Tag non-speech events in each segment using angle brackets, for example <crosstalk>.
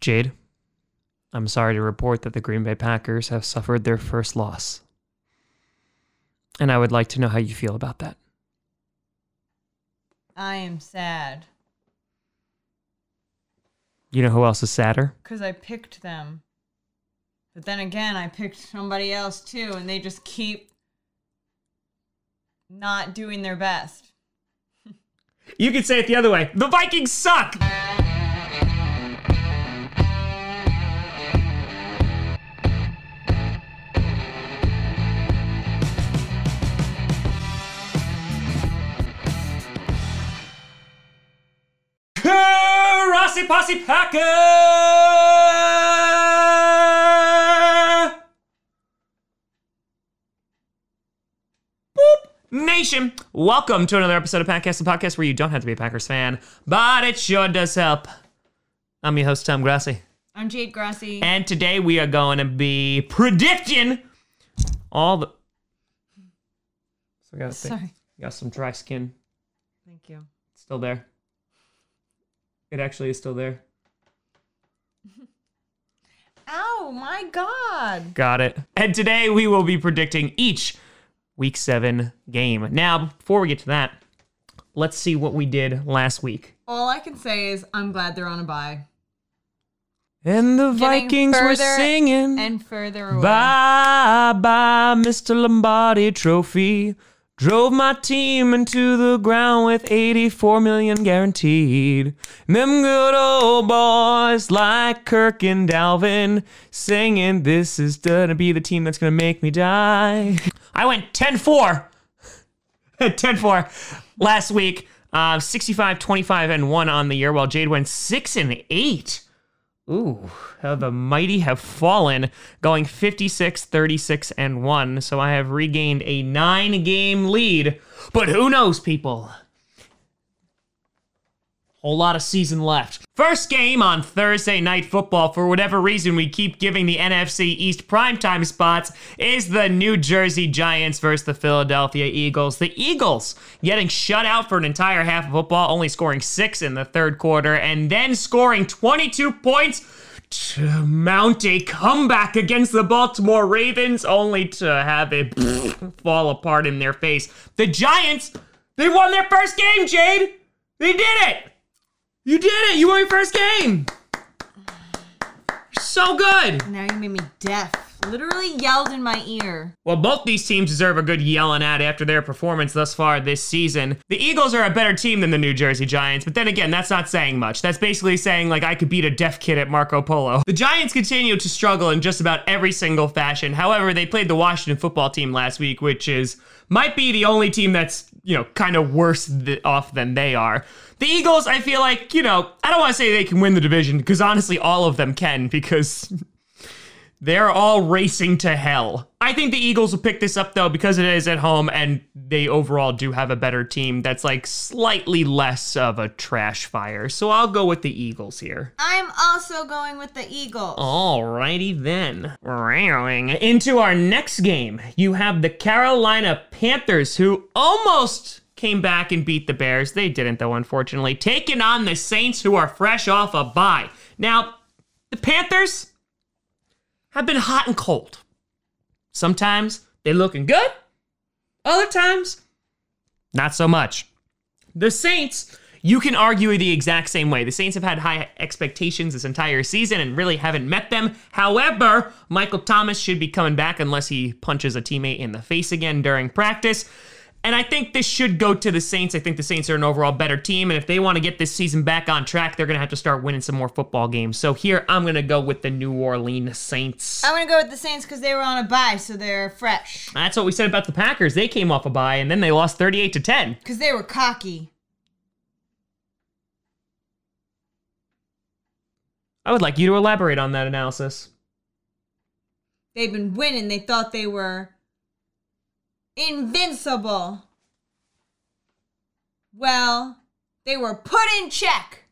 Jade, I'm sorry to report that the Green Bay Packers have suffered their first loss. And I would like to know how you feel about that. I am sad You know who else is sadder? because I picked them. But then again, I picked somebody else too, and they just keep not doing their best. You could say it the other way. The Vikings suck! Rossi Posse Packer! Boop. Nation, welcome to another episode of Packcast, the podcast where you don't have to be a Packers fan, but it sure does help. I'm your host, Tom Grassi. I'm Jade Grassi. And today we are going to be predicting all the. So I got, Sorry. got some dry skin. Thank you. Still there. It actually is still there. <laughs> Oh my God. Got it. And today we will be predicting each week seven game. Now, before we get to that, let's see what we did last week. All I can say is I'm glad they're on a bye. And the Getting Vikings were further singing. And further away. Bye bye, Mr. Lombardi Trophy. Drove my team into the ground with 84 million guaranteed. Them good old boys like Kirk and Dalvin singing, This is gonna be the team that's gonna make me die. I went 10 4. <laughs> 10 4 last week. Uh, 65 25 and 1 on the year, while Jade went 6 and 8. Ooh, how the mighty have fallen, going 56, 36, and 1. So I have regained a nine game lead. But who knows, people? Whole lot of season left. First game on Thursday Night Football, for whatever reason we keep giving the NFC East primetime spots, is the New Jersey Giants versus the Philadelphia Eagles. The Eagles getting shut out for an entire half of football, only scoring six in the third quarter, and then scoring 22 points to mount a comeback against the Baltimore Ravens, only to have it <laughs> fall apart in their face. The Giants, they won their first game, Jade! They did it! You did it! You won your first game! You're so good! Now you made me deaf. Literally yelled in my ear. Well, both these teams deserve a good yelling at after their performance thus far this season. The Eagles are a better team than the New Jersey Giants, but then again, that's not saying much. That's basically saying, like, I could beat a deaf kid at Marco Polo. The Giants continue to struggle in just about every single fashion. However, they played the Washington football team last week, which is might be the only team that's, you know, kind of worse th- off than they are. The Eagles, I feel like, you know, I don't want to say they can win the division, because honestly, all of them can, because <laughs> they're all racing to hell. I think the Eagles will pick this up though because it is at home and they overall do have a better team that's like slightly less of a trash fire. So I'll go with the Eagles here. I'm also going with the Eagles. Alrighty then. Railing into our next game, you have the Carolina Panthers who almost came back and beat the Bears. They didn't though, unfortunately. Taking on the Saints who are fresh off a bye. Now, the Panthers have been hot and cold. Sometimes they're looking good, other times, not so much. The Saints, you can argue the exact same way. The Saints have had high expectations this entire season and really haven't met them. However, Michael Thomas should be coming back unless he punches a teammate in the face again during practice. And I think this should go to the Saints. I think the Saints are an overall better team. And if they want to get this season back on track, they're going to have to start winning some more football games. So here, I'm going to go with the New Orleans Saints. I'm gonna go with the Saints because they were on a bye, so they're fresh. That's what we said about the Packers. They came off a bye and then they lost 38 to 10. Because they were cocky. I would like you to elaborate on that analysis. They've been winning. They thought they were invincible. Well, they were put in check.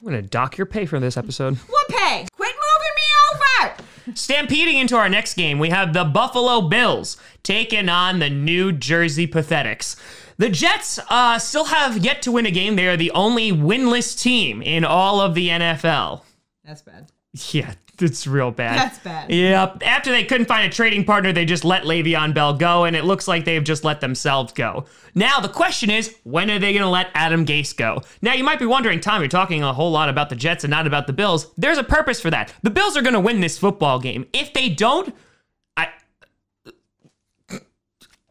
I'm going to dock your pay for this episode. Whoopee! Quit moving me over! Stampeding into our next game, we have the Buffalo Bills taking on the New Jersey Pathetics. The Jets uh, still have yet to win a game. They are the only winless team in all of the NFL. That's bad. Yeah, it's real bad. That's bad. Yep. After they couldn't find a trading partner, they just let Le'Veon Bell go, and it looks like they've just let themselves go. Now the question is, when are they going to let Adam Gase go? Now you might be wondering, Tom, you're talking a whole lot about the Jets and not about the Bills. There's a purpose for that. The Bills are going to win this football game. If they don't, I.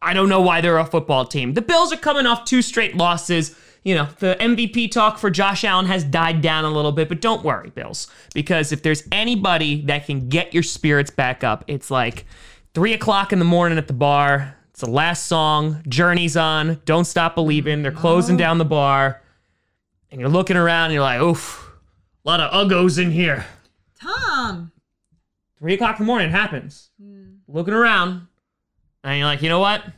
I don't know why they're a football team. The Bills are coming off two straight losses. You know, the MVP talk for Josh Allen has died down a little bit, but don't worry, Bills, because if there's anybody that can get your spirits back up, it's like three o'clock in the morning at the bar. It's the last song. Journey's on. Don't stop believing. They're closing down the bar, and you're looking around. and You're like, oof, a lot of uggos in here. Tom. Three o'clock in the morning happens. Looking around, and you're like, you know what? I'm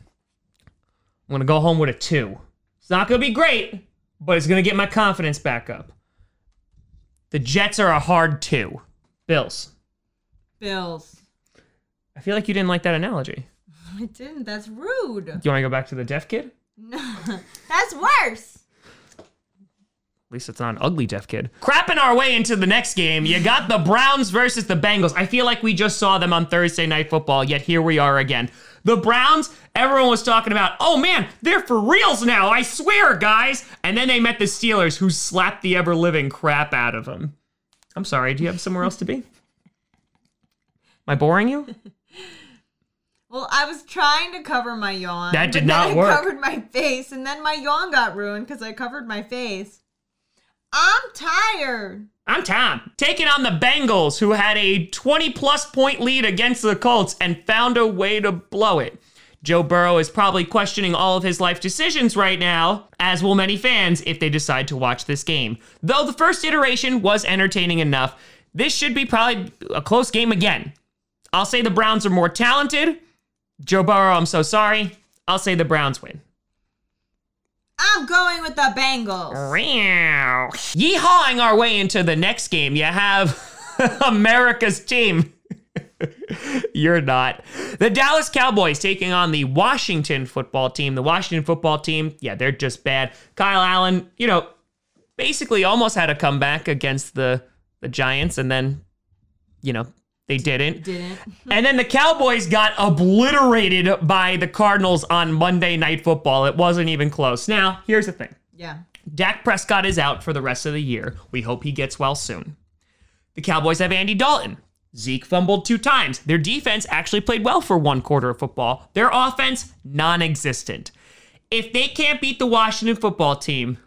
gonna go home with a two. It's not gonna be great, but it's gonna get my confidence back up. The Jets are a hard two. Bills. Bills. I feel like you didn't like that analogy. <laughs> I didn't. That's rude. Do you want to go back to the deaf kid? No, <laughs> that's worse. At least it's not an ugly deaf kid. Crapping our way into the next game, you got the Browns versus the Bengals. I feel like we just saw them on Thursday Night Football, yet here we are again. The Browns, everyone was talking about, oh man, they're for reals now, I swear, guys. And then they met the Steelers, who slapped the ever living crap out of them. I'm sorry, do you have somewhere else to be? Am I boring you? <laughs> Well, I was trying to cover my yawn. That did but not then work. I covered my face, and then my yawn got ruined because I covered my face. I'm tired. I'm Tom, taking on the Bengals, who had a 20 plus point lead against the Colts and found a way to blow it. Joe Burrow is probably questioning all of his life decisions right now, as will many fans if they decide to watch this game. Though the first iteration was entertaining enough, this should be probably a close game again. I'll say the Browns are more talented. Joe Burrow, I'm so sorry. I'll say the Browns win. I'm going with the Bengals. Yeehawing our way into the next game, you have <laughs> America's team. <laughs> You're not. The Dallas Cowboys taking on the Washington football team. The Washington football team, yeah, they're just bad. Kyle Allen, you know, basically almost had a comeback against the the Giants, and then, you know, they didn't. Didn't. <laughs> And then the Cowboys got obliterated by the Cardinals on Monday Night Football. It wasn't even close. Now, here's the thing. Yeah. Dak Prescott is out for the rest of the year. We hope he gets well soon. The Cowboys have Andy Dalton. Zeke fumbled two times. Their defense actually played well for one quarter of football. Their offense, non existent. If they can't beat the Washington football team,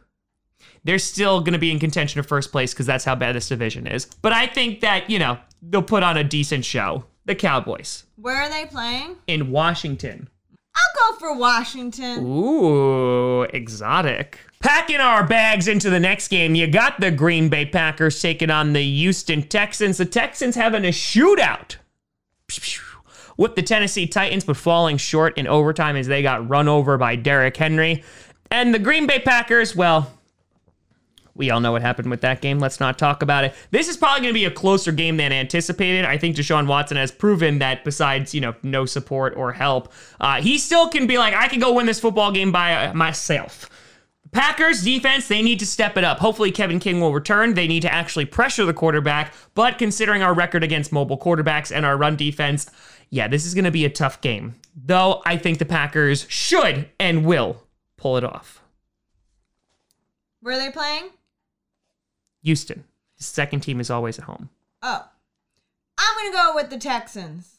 they're still going to be in contention of first place because that's how bad this division is. But I think that, you know, they'll put on a decent show. The Cowboys Where are they playing? in Washington. I'll go for Washington. Ooh, exotic. Packing our bags into the next game, you got the Green Bay Packers taking on the Houston Texans. The Texans having a shootout with the Tennessee Titans, but falling short in overtime as they got run over by Derrick Henry. And the Green Bay Packers, well, we all know what happened with that game. Let's not talk about it. This is probably going to be a closer game than anticipated. I think Deshaun Watson has proven that besides, you know, no support or help, uh, he still can be like, I can go win this football game by uh, myself. Packers defense, they need to step it up. Hopefully, Kevin King will return. They need to actually pressure the quarterback. But considering our record against mobile quarterbacks and our run defense, yeah, this is going to be a tough game. Though I think the Packers should and will pull it off. Where are they playing? Houston, the second team is always at home. Oh. I'm going to go with the Texans.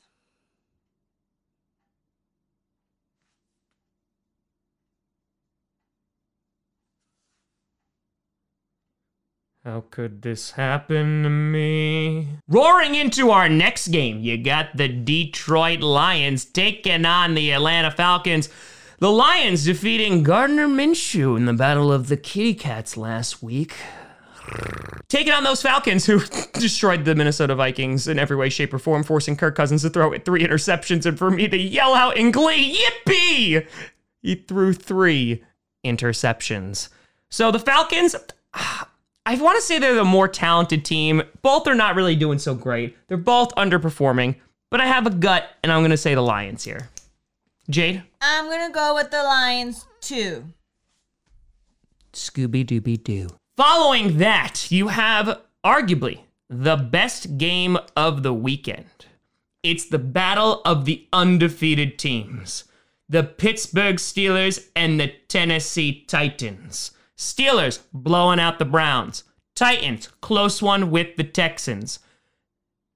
How could this happen to me? Roaring into our next game, you got the Detroit Lions taking on the Atlanta Falcons. The Lions defeating Gardner Minshew in the Battle of the Kitty Cats last week. Taking on those Falcons who <laughs> destroyed the Minnesota Vikings in every way, shape, or form, forcing Kirk Cousins to throw it three interceptions and for me to yell out in glee, Yippee! He threw three interceptions. So the Falcons, <sighs> I want to say they're the more talented team. Both are not really doing so great. They're both underperforming, but I have a gut, and I'm going to say the Lions here. Jade? I'm going to go with the Lions too. Scooby Dooby Doo. Following that, you have arguably the best game of the weekend. It's the battle of the undefeated teams the Pittsburgh Steelers and the Tennessee Titans. Steelers blowing out the Browns. Titans, close one with the Texans.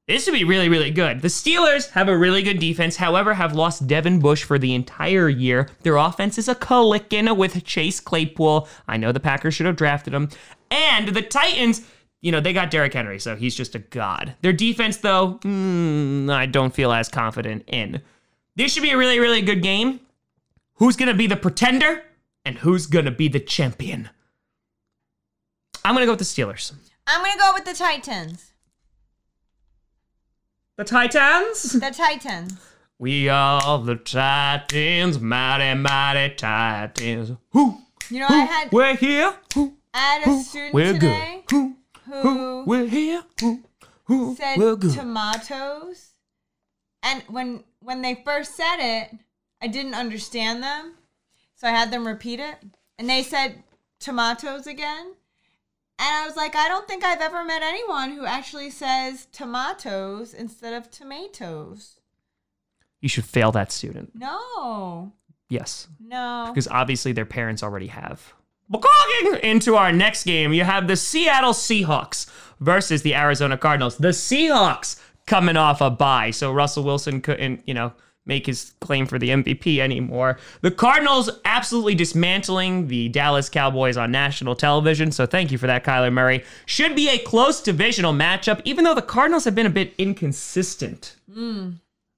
This would be really, really good. The Steelers have a really good defense, however, have lost Devin Bush for the entire year. Their offense is a clicking with Chase Claypool. I know the Packers should have drafted him. And the Titans, you know, they got Derrick Henry, so he's just a god. Their defense, though, mm, I don't feel as confident in. This should be a really, really good game. Who's going to be the pretender and who's going to be the champion? I'm going to go with the Steelers. I'm gonna go with the Titans. The Titans? <laughs> The Titans. We are the Titans, mighty, mighty Titans. Who? You know, I had We're here. Who? I had a student We're today good. Who? who We're here. Who? Who? said We're good. tomatoes, and when when they first said it, I didn't understand them, so I had them repeat it, and they said tomatoes again, and I was like, I don't think I've ever met anyone who actually says tomatoes instead of tomatoes. you should fail that student. No, Yes. no. because obviously their parents already have. Into our next game, you have the Seattle Seahawks versus the Arizona Cardinals. The Seahawks coming off a bye, so Russell Wilson couldn't, you know, make his claim for the MVP anymore. The Cardinals absolutely dismantling the Dallas Cowboys on national television, so thank you for that, Kyler Murray. Should be a close divisional matchup, even though the Cardinals have been a bit inconsistent hmm.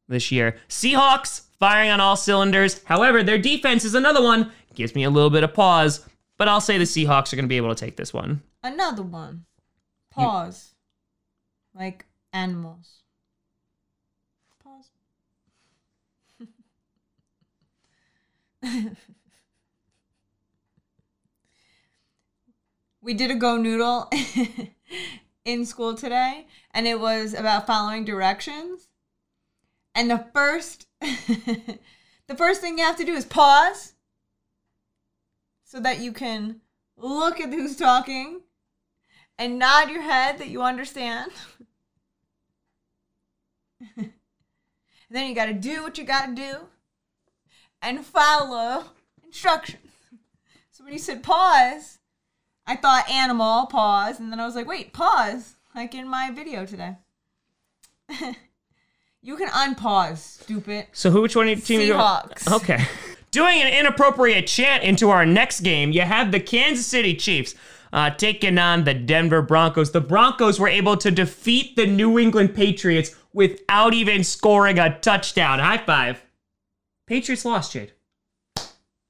this year. Seahawks firing on all cylinders. However, their defense is another one. Gives me a little bit of pause, but I'll say the Seahawks are going to be able to take this one. Another one. Pause. Like animals. Pause. <laughs> we did a go noodle <laughs> in school today, and it was about following directions. And the first <laughs> the first thing you have to do is pause so that you can look at who's talking and nod your head that you understand. and then you got to do what you got to do and follow instructions. So when you said pause, I thought animal, pause, and then I was like, wait, pause, like in my video today. <laughs> you can unpause, stupid. So who? Which one? of your team? Seahawks. Okay. <laughs> Doing an inappropriate chant into our next game, you have the Kansas City Chiefs uh, taking on the Denver Broncos. The Broncos were able to defeat the New England Patriots without even scoring a touchdown. High five. Patriots lost, Jade.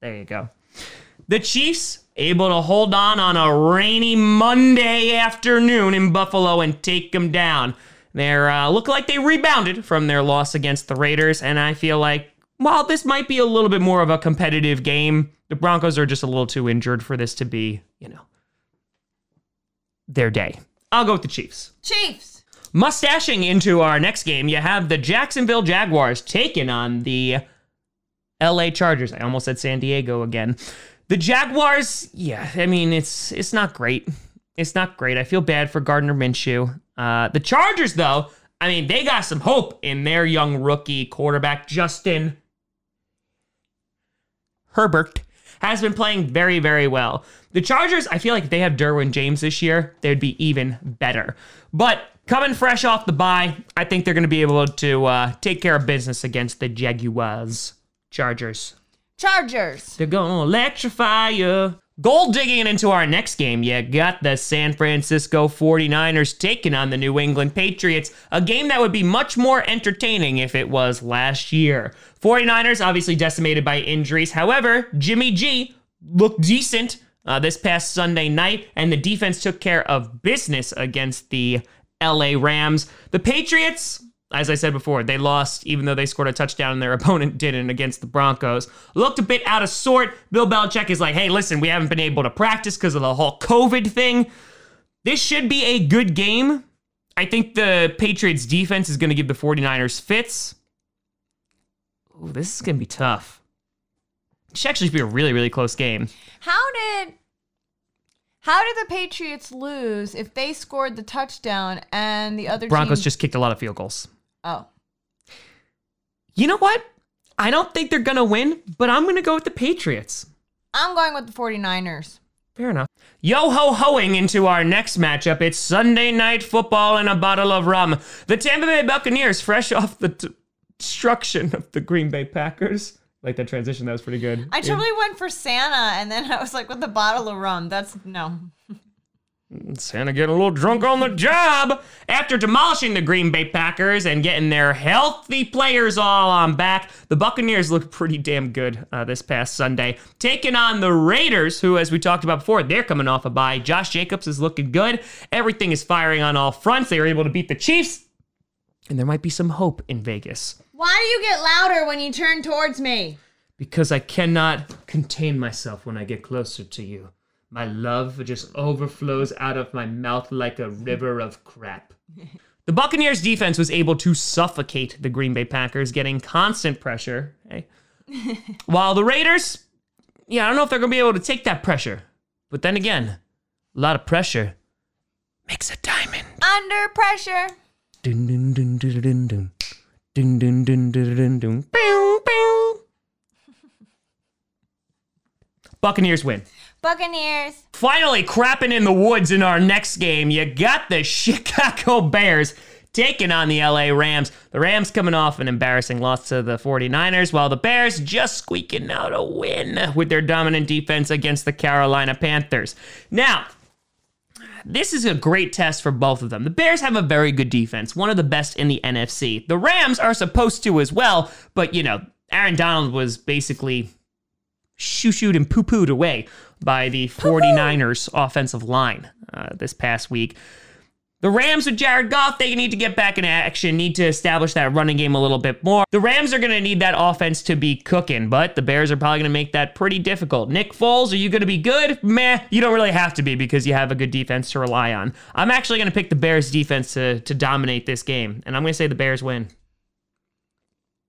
There you go. The Chiefs able to hold on on a rainy Monday afternoon in Buffalo and take them down. They uh, look like they rebounded from their loss against the Raiders, and I feel like while this might be a little bit more of a competitive game, the Broncos are just a little too injured for this to be, you know, their day. I'll go with the Chiefs. Chiefs. Mustaching into our next game, you have the Jacksonville Jaguars taking on the LA Chargers. I almost said San Diego again. The Jaguars, yeah, I mean it's it's not great. It's not great. I feel bad for Gardner Minshew. Uh, the Chargers, though, I mean they got some hope in their young rookie quarterback Justin Herbert has been playing very, very well. The Chargers, I feel like if they have Derwin James this year, they'd be even better. But coming fresh off the bye, I think they're going to be able to uh, take care of business against the Jaguars. Chargers. Chargers. They're going to electrify you. Gold digging into our next game, you got the San Francisco 49ers taking on the New England Patriots, a game that would be much more entertaining if it was last year. 49ers obviously decimated by injuries. However, Jimmy G looked decent uh, this past Sunday night, and the defense took care of business against the LA Rams. The Patriots, as I said before, they lost even though they scored a touchdown and their <laughs> opponent didn't against the Broncos. Looked a bit out of sort. Bill Belichick is like, hey, listen, we haven't been able to practice because of the whole COVID thing. This should be a good game. I think the Patriots defense is going to give the 49ers fits. Ooh, this is going to be tough. It should actually be a really, really close game. How did How did the Patriots lose if they scored the touchdown and the other Broncos team? just kicked a lot of field goals. Oh, You know what? I don't think they're going to win, but I'm going to go with the Patriots. I'm going with the 49ers. Fair enough. Yo ho hoing into our next matchup. It's Sunday night football and a bottle of rum. The Tampa Bay Buccaneers, fresh off the t- destruction of the Green Bay Packers. Like that transition, that was pretty good. I totally went for Santa, and then I was like, with a bottle of rum. That's no. <laughs> Santa getting a little drunk on the job. After demolishing the Green Bay Packers and getting their healthy players all on back, the Buccaneers looked pretty damn good uh, this past Sunday. Taking on the Raiders, who, as we talked about before, they're coming off a bye. Josh Jacobs is looking good. Everything is firing on all fronts. They were able to beat the Chiefs, and there might be some hope in Vegas Why do you get louder when you turn towards me? because I cannot contain myself when I get closer to you. My love just overflows out of my mouth like a <laughs> river of crap. The Buccaneers defense was able to suffocate the Green Bay Packers, getting constant pressure. Hey. Eh? <laughs> While the Raiders, yeah, I don't know if they're going to be able to take that pressure. But then again, a lot of pressure makes a diamond. Under pressure. Dun dun dun dun dun dun. Dun dun dun dun dun dun. Pew, pew. <laughs> Buccaneers win. Buccaneers. Finally, crapping in the woods in our next game. You got the <laughs> Chicago Bears taking on the LA Rams. The Rams coming off an embarrassing loss to the 49ers, while the Bears just squeaking out a win with their dominant defense against the Carolina Panthers. Now, this is a great test for both of them. The Bears have a very good defense, one of the best in the NFC. The Rams are supposed to as well, but you know, Aaron Donald was basically shoo shooed and poo pooed away by the 49ers offensive line uh, this past week. The Rams with Jared Goff, they need to get back in action, need to establish that running game a little bit more. The Rams are going to need that offense to be cooking, but the Bears are probably going to make that pretty difficult. Nick Foles, are you going to be good? Meh, you don't really have to be because you have a good defense to rely on. I'm actually going to pick the Bears defense to, to dominate this game, and I'm going to say the Bears win.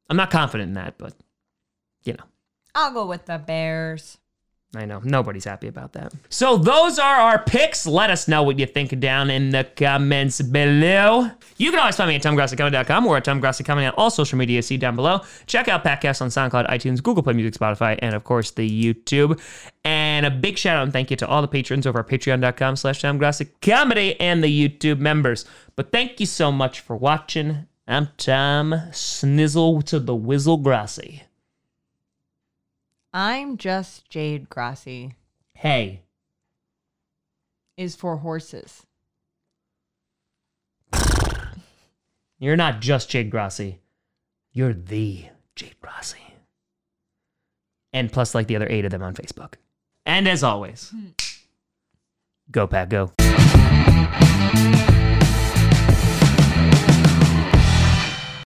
I'm not confident in that, but you know. I'll go with the Bears. I know. Nobody's happy about that. So those are our picks. Let us know what you think down in the comments below. You can always find me at TomGrassiComedy.com or at TomGrassiComedy on all social media. See down below. Check out podcasts on SoundCloud, iTunes, Google Play Music, Spotify, and of course the YouTube. And a big shout out and thank you to all the patrons over at patreon.com slash TomGrassiComedy and the YouTube members. But thank you so much for watching. I'm Tom Snizzle to the Whizzle Grassi. I'm just Jade Grassi. Hey. Is for horses. You're not just Jade Grassi. You're the Jade Grassi. And plus, like the other eight of them on Facebook. And as always, hmm. go, Pack, go.